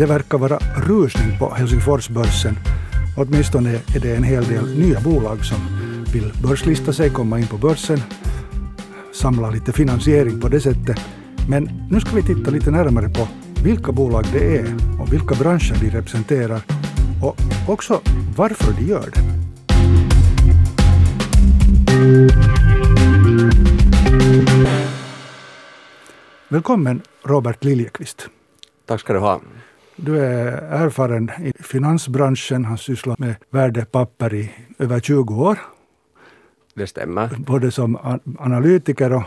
Det verkar vara rusning på Helsingforsbörsen. Åtminstone är det en hel del nya bolag som vill börslista sig, komma in på börsen, samla lite finansiering på det sättet. Men nu ska vi titta lite närmare på vilka bolag det är och vilka branscher de representerar och också varför de gör det. Välkommen Robert Liljekvist. Tack ska du ha. Du är erfaren i finansbranschen, har sysslat med värdepapper i över 20 år. Det stämmer. Både som analytiker och,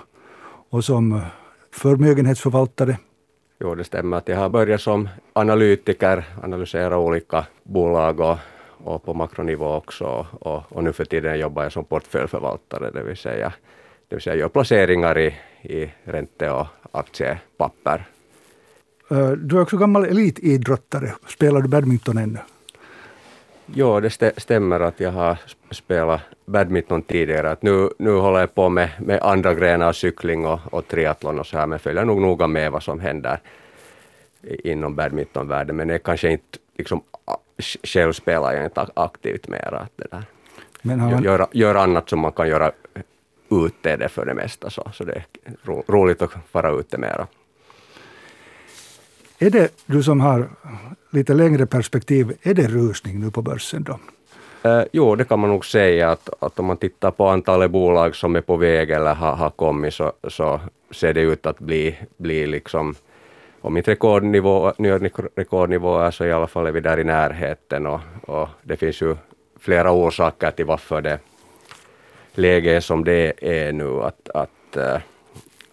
och som förmögenhetsförvaltare. Jo, det stämmer jag har börjat som analytiker, analysera olika bolag och, och på makronivå också. Och, och, nu för tiden jobbar jag som portföljförvaltare, det vill säga, det vill säga gör placeringar i, i ränte och aktiepapper. Eh, du är också gammal elitidrottare. Spelar du badminton ännu? Jo, det stämmer att jag har spelat badminton tidigare. Att nu, nu håller jag på med, med andra grenar, cykling och, och triathlon och så här, men följer nog noga med vad som händer inom badmintonvärlden. Men jag kanske inte liksom, själv spelar jag inte aktivt mera. Det där. Men man... gör, gör annat som man kan göra ute det för det mesta, så, så det är ro, roligt att vara ute mera. Är det, du som har lite längre perspektiv, är det rusning nu på börsen då? Eh, jo, det kan man nog säga att, att om man tittar på antalet bolag som är på väg eller har, har kommit så, så ser det ut att bli, bli liksom om inte rekordnivå, nya rekordnivåer så i alla fall är vi där i närheten och, och det finns ju flera orsaker till varför det läget som det är nu. Att, att eh,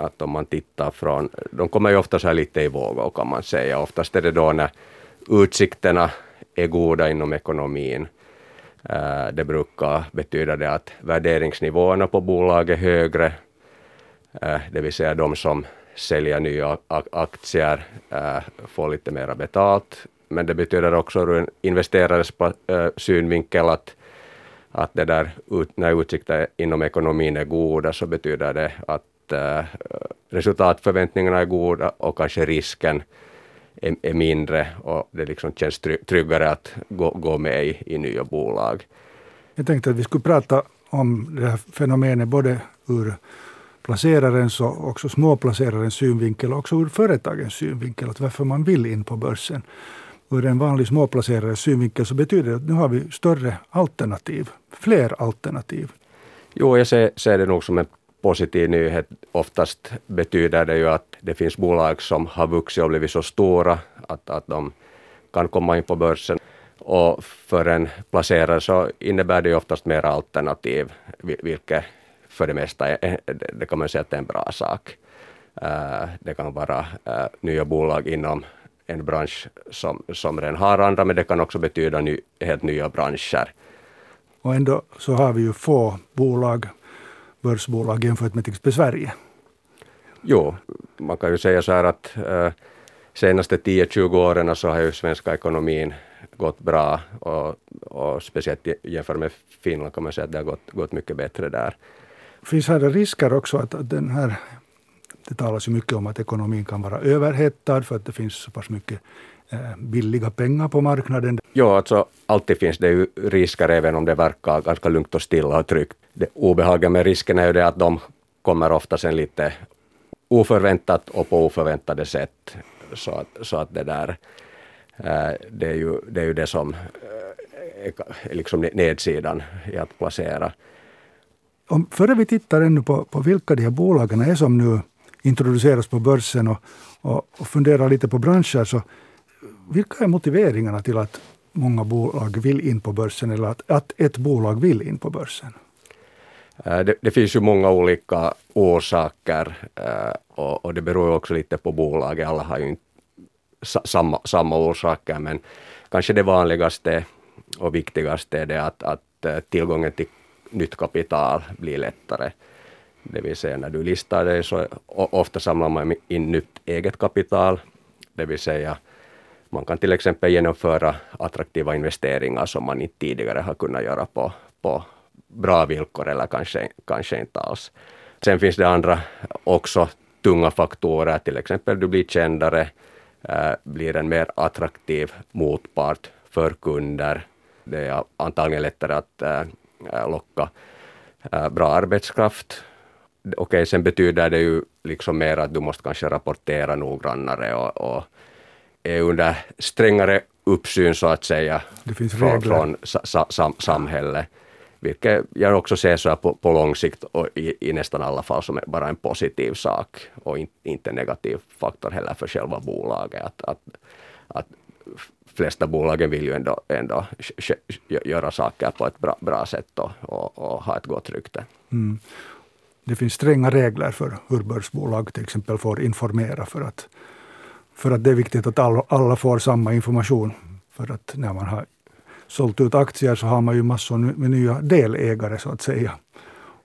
att om man tittar från, de kommer ju ofta så här lite i vågor kan man säga. Oftast är det då när utsikterna är goda inom ekonomin. Eh, det brukar betyda det att värderingsnivåerna på bolag är högre, eh, det vill säga de som sälja nya aktier äh, få lite mera betalt. Men det betyder också ur en investerares äh, synvinkel att att det där, när utsikterna inom ekonomin är goda så betyder det att äh, resultatförväntningarna är goda och kanske risken är, är, mindre och det liksom känns tryggare att gå, gå med i, i nya bolag. Jag tänkte att vi skulle prata om det här fenomenet både ur placerarens och också småplacerarens synvinkel och också ur företagens synvinkel, att varför man vill in på börsen. Ur en vanlig småplacerares synvinkel så betyder det att nu har vi större alternativ, fler alternativ. Jo, jag ser, ser det nog som en positiv nyhet. Oftast betyder det ju att det finns bolag som har vuxit och blivit så stora att, att de kan komma in på börsen. Och för en placerare så innebär det ju oftast mer alternativ, vilket för det mesta är, det kan man säga att det är en bra sak. Eh, det kan vara eh, nya bolag inom en bransch som, som redan har andra, men det kan också betyda ny, helt nya branscher. Och ändå så har vi ju få bolag börsbolag jämfört med till exempel Sverige? Jo, man kan ju säga så här att äh, senaste 10-20 åren så har ju svenska ekonomin gått bra och, och speciellt jämfört med Finland kan man säga att det har gått, gått mycket bättre där. Finns här risker också att, att den här det talas ju mycket om att ekonomin kan vara överhettad för att det finns så pass mycket eh, billiga pengar på marknaden. Ja, alltså alltid finns det ju risker även om det verkar ganska lugnt och stilla och tryggt det obehagliga med risken är ju det att de kommer ofta sen lite oförväntat och på oförväntade sätt. Så att, så att det där, eh, det är ju det, är ju det som eh, är liksom nedsidan i att placera. Om, före vi tittar ännu på, på vilka de här bolagen är som nu introduceras på börsen och, och, och funderar lite på branscher, så vilka är motiveringarna till att många bolag vill in på börsen eller att, att ett bolag vill in på börsen? Äh, det, det, finns ju många olika orsaker äh, och, och, det beror ju också lite på bolaget. Alla har ju inte samma, samma orsaker men kanske det vanligaste och viktigaste är det att, att äh, tillgången till nytt kapital blir lättare. Det vill säga när du listar dig så ofta samlar man in nytt eget kapital. Det vill säga man kan till exempel genomföra attraktiva investeringar som man inte tidigare har kunnat göra på, på bra villkor eller kanske, kanske inte alls. Sen finns det andra också tunga faktorer, till exempel du blir kändare, äh, blir en mer attraktiv motpart för kunder. Det är antagligen lättare att äh, locka äh, bra arbetskraft. Okej, okay, sen betyder det ju liksom mer att du måste kanske rapportera noggrannare och, och är under strängare uppsyn så att säga från, från sa, sam, samhället. Vilket jag också ser så på, på lång sikt och i, i, nästan alla fall som bara en positiv sak och in, inte negativ faktor heller för själva bolaget. Att, att, att flesta bolagen vill ju ändå, ändå göra saker på ett bra, bra sätt och, och, och ha ett gott rykte. Mm. Det finns stränga regler för hur börsbolag till exempel får informera för att, för att det är viktigt att alla, alla får samma information. För att när man har sålt ut aktier så har man ju massor med nya delägare så att säga.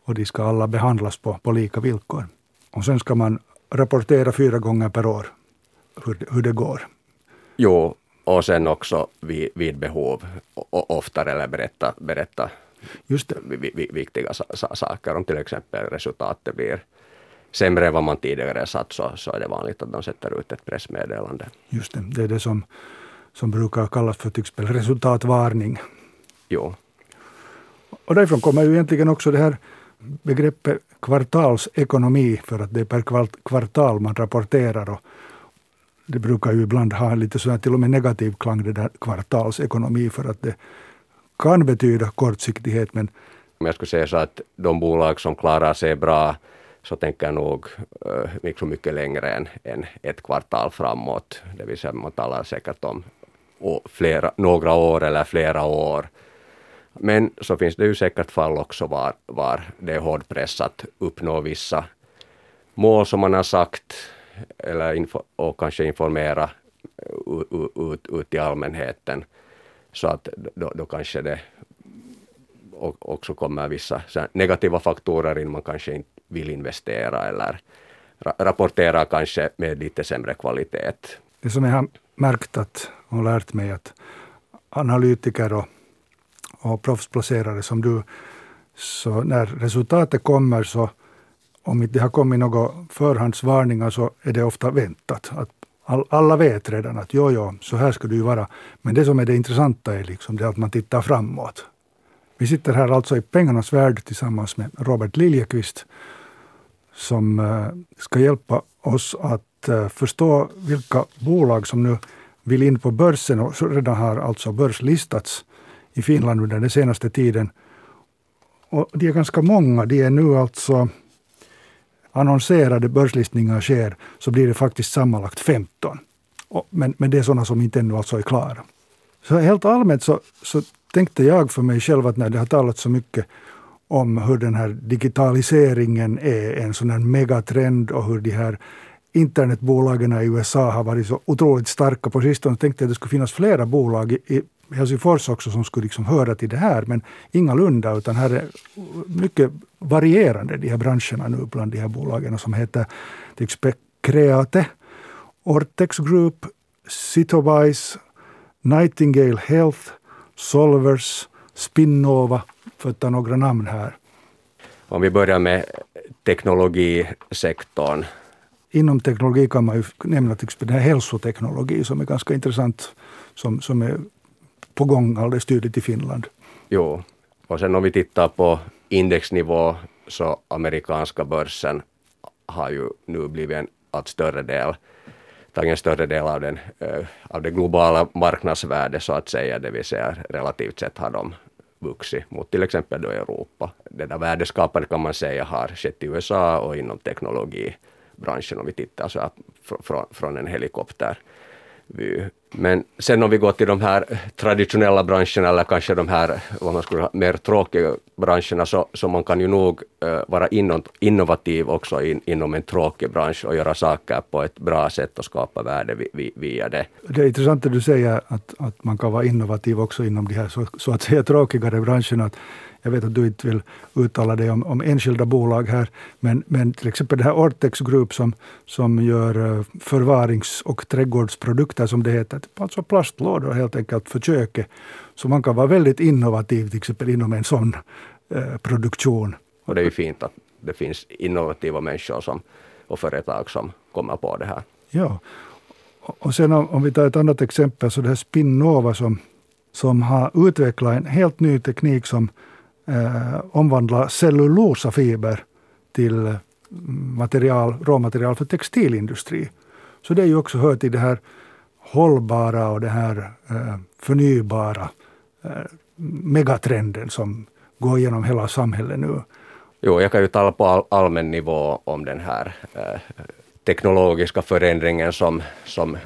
Och de ska alla behandlas på, på lika villkor. Och sen ska man rapportera fyra gånger per år hur, hur det går. Jo, och sen också vid, vid behov oftare eller berätta, berätta Just det. viktiga saker. Om till exempel resultatet blir sämre än vad man tidigare satt så, så är det vanligt att de sätter ut ett pressmeddelande. Just det, det är det som som brukar kallas för till exempel resultatvarning. Jo. Och därifrån kommer ju egentligen också det här begreppet kvartalsekonomi, för att det är per kvartal man rapporterar. Och det brukar ju ibland ha lite sådär till och med negativ klang, det där kvartalsekonomi, för att det kan betyda kortsiktighet. Men Om jag skulle säga så att de bolag som klarar sig bra så tänker jag nog eh, uh, mycket, mycket längre än, än ett kvartal framåt. Det vill säga man talar säkert om flera, några år eller flera år. Men så finns det ju säkert fall också var, var det är hård press att uppnå vissa mål som man har sagt eller info, och kanske informera ut, ut, ut till allmänheten. Så att då, då kanske det också kommer vissa negativa faktorer in. Man kanske inte vill investera eller rapportera kanske med lite sämre kvalitet. Det som jag har märkt att, och lärt mig att analytiker och, och proffsplacerare som du, så när resultatet kommer så om inte det har kommit några förhandsvarningar så är det ofta väntat. Att alla vet redan att jo, jo, så här ska det ju vara. Men det som är det intressanta är liksom det att man tittar framåt. Vi sitter här alltså i pengarnas värld tillsammans med Robert Liljekvist som eh, ska hjälpa oss att eh, förstå vilka bolag som nu vill in på börsen och redan har alltså börslistats i Finland under den senaste tiden. Och de är ganska många. De är nu alltså annonserade börslistningar sker så blir det faktiskt sammanlagt 15. Men, men det är sådana som inte ännu alltså är klara. Så helt allmänt så, så tänkte jag för mig själv att när det har talats så mycket om hur den här digitaliseringen är en sån här megatrend och hur de här internetbolagen i USA har varit så otroligt starka på sistone. Jag tänkte att det skulle finnas flera bolag i Helsingfors också som skulle liksom höra till det här, men ingalunda, utan här är mycket varierande de här branscherna nu bland de här bolagen som heter till exempel Create, Ortex Group, Citovise, Nightingale Health, Solvers, Spinnova, för att ta några namn här. Om vi börjar med teknologisektorn. Inom teknologi kan man ju nämna till exempel den här hälsoteknologi som är ganska intressant, som, som är på gång alldeles tydligt i Finland. Jo, och sen om vi tittar på indexnivå så amerikanska börsen har ju nu blivit en allt större del, tagit en större del av, den, eh, av det globala marknadsvärdet så att säga, det vill säga relativt sett har de vuxit mot till exempel då Europa. Det där värdeskapandet kan man säga har skett i USA och inom teknologibranschen om vi tittar så från, från en helikopter men sen om vi går till de här traditionella branscherna eller kanske de här vad man skulle ha, mer tråkiga branscherna så, så man kan ju nog uh, vara innovativ också in, inom en tråkig bransch och göra saker på ett bra sätt och skapa värde vi, via det. Det är intressant att du säger att, att man kan vara innovativ också inom de här så, så att säga tråkigare branscherna. Jag vet att du inte vill uttala dig om, om enskilda bolag här, men, men till exempel det här Ortex Group som, som gör eh, förvarings och trädgårdsprodukter som det heter, alltså plastlådor helt enkelt för köket. Så man kan vara väldigt innovativ till exempel inom en sån eh, produktion. Och det är ju fint att det finns innovativa människor som, och företag som kommer på det här. Ja, och sen om, om vi tar ett annat exempel så det här Spinnova som, som har utvecklat en helt ny teknik som eh, omvandla cellulosafiber till eh, material, råmaterial för textilindustri. Så det är ju också hör till det här hållbara och det här eh, förnybara eh, megatrenden som går genom hela samhället nu. Jo, jag kan ju tala på all, allmän nivå om den här eh, teknologiska förändringen som, som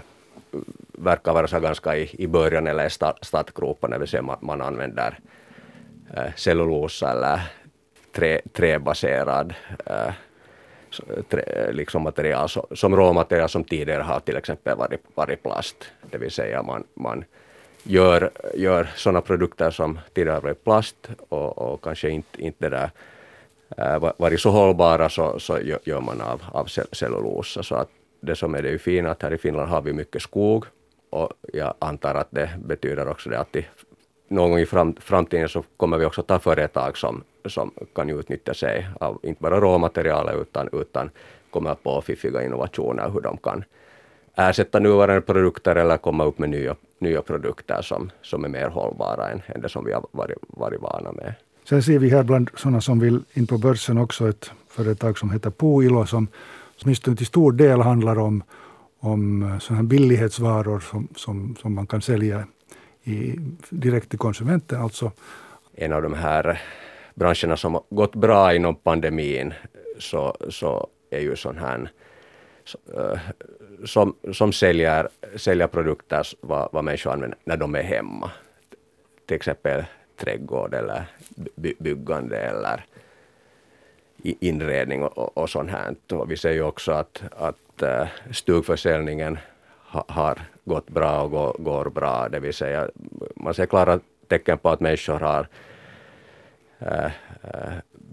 verkar vara så ganska i, i början eller i startgropen, det vill säga man, man använder eh, cellulosa eller trä, träbaserad äh, äh trä, äh, äh, liksom material som, som råmaterial som tidigare har till exempel varit, varit plast. Det vill säga man, man gör, gör sådana produkter som tidigare varit plast och, och kanske inte, inte där, äh, varit så hållbara så, så gör man av, av cellulosa. Så att det som är det fina att här i Finland har vi mycket skog och jag antar att det betyder också det att i, någon gång i fram, framtiden så kommer vi också ta företag som, som kan utnyttja sig av inte bara råmaterialet utan, utan komma på fiffiga innovationer hur de kan ersätta nuvarande produkter eller komma upp med nya, nya produkter som, som är mer hållbara än, än det som vi har varit, varit vana med. Sen ser vi här bland sådana som vill in på börsen också ett företag som heter Puilo som åtminstone till stor del handlar om, om sådana billighetsvaror som, som, som man kan sälja i, direkt till konsumenten. Alltså. En av de här branscherna som gått bra inom pandemin så, så är ju sån här eh, som, som säljer, säljer produkter vad, vad människor använder när de är hemma. Till exempel trädgård eller by, byggande eller inredning och, och sånt här. Och vi ser ju också att, att eh, stugförsäljningen har gått bra och går, går, bra. Det vill säga, man ser klara tecken på att människor har äh,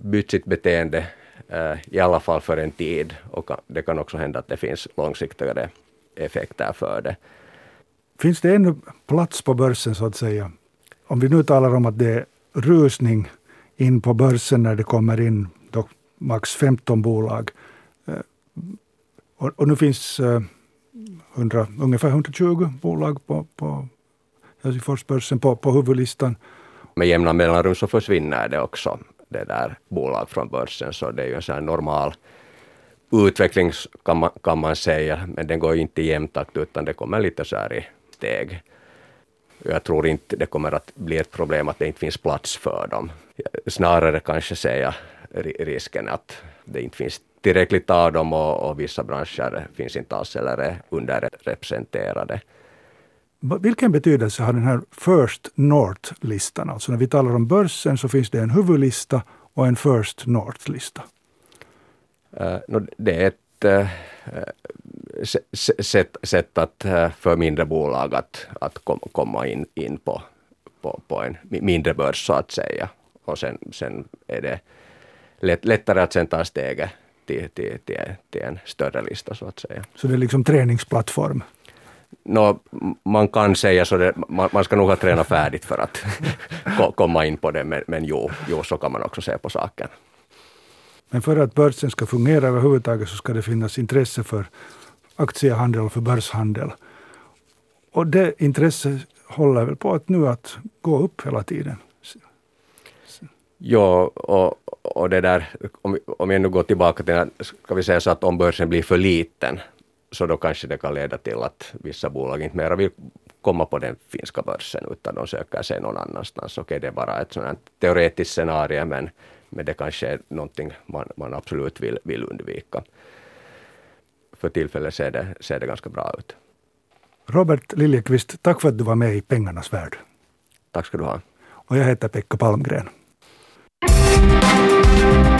bytt sitt beteende äh, i alla fall för en tid. Och det kan också hända att det finns långsiktigare effekter för det. Finns det ännu plats på börsen så att säga? Om vi nu talar om att det är rusning in på börsen när det kommer in då max 15 bolag. Och, och nu finns 100, ungefär 120 bolag på, på Helsingforsbörsen på, på huvudlistan. Med jämna mellanrum så försvinner det också, det där bolag från börsen, så det är ju en sån normal utveckling kan man, kan man säga, men den går inte i jämn takt utan det kommer lite så här i steg. Jag tror inte det kommer att bli ett problem att det inte finns plats för dem. Snarare kanske säga risken att det inte finns tillräckligt av dem och, och vissa branscher finns inte alls eller är underrepresenterade. Vilken betydelse har den här First North-listan? Alltså när vi talar om börsen så finns det en huvudlista och en First North-lista. Uh, no, det är ett uh, sätt, sätt att, uh, för mindre bolag att, att kom, komma in, in på, på, på en mindre börs så att säga. Och sen, sen är det lätt, lättare att sen ta steget till, till, till, till en större lista så att säga. Så det är liksom träningsplattform? No, man kan säga så, det, man, man ska nog ha tränat färdigt för att komma in på det, men, men jo, jo, så kan man också se på saken. Men för att börsen ska fungera överhuvudtaget så ska det finnas intresse för aktiehandel och för börshandel. Och det intresset håller väl på att nu att gå upp hela tiden. Ja, och, och det där, om, om jag nu går tillbaka till, ska vi säga så att om börsen blir för liten, så då kanske det kan leda till att vissa bolag inte mera vill komma på den finska börsen, utan de söker sig någon annanstans. Okej, det är bara ett sådant teoretiskt scenario, men, men det kanske är någonting man, man absolut vill, vill undvika. För tillfället ser det, ser det ganska bra ut. Robert Liljekvist, tack för att du var med i Pengarnas värld. Tack ska du ha. Och jag heter Pekka Palmgren. thank you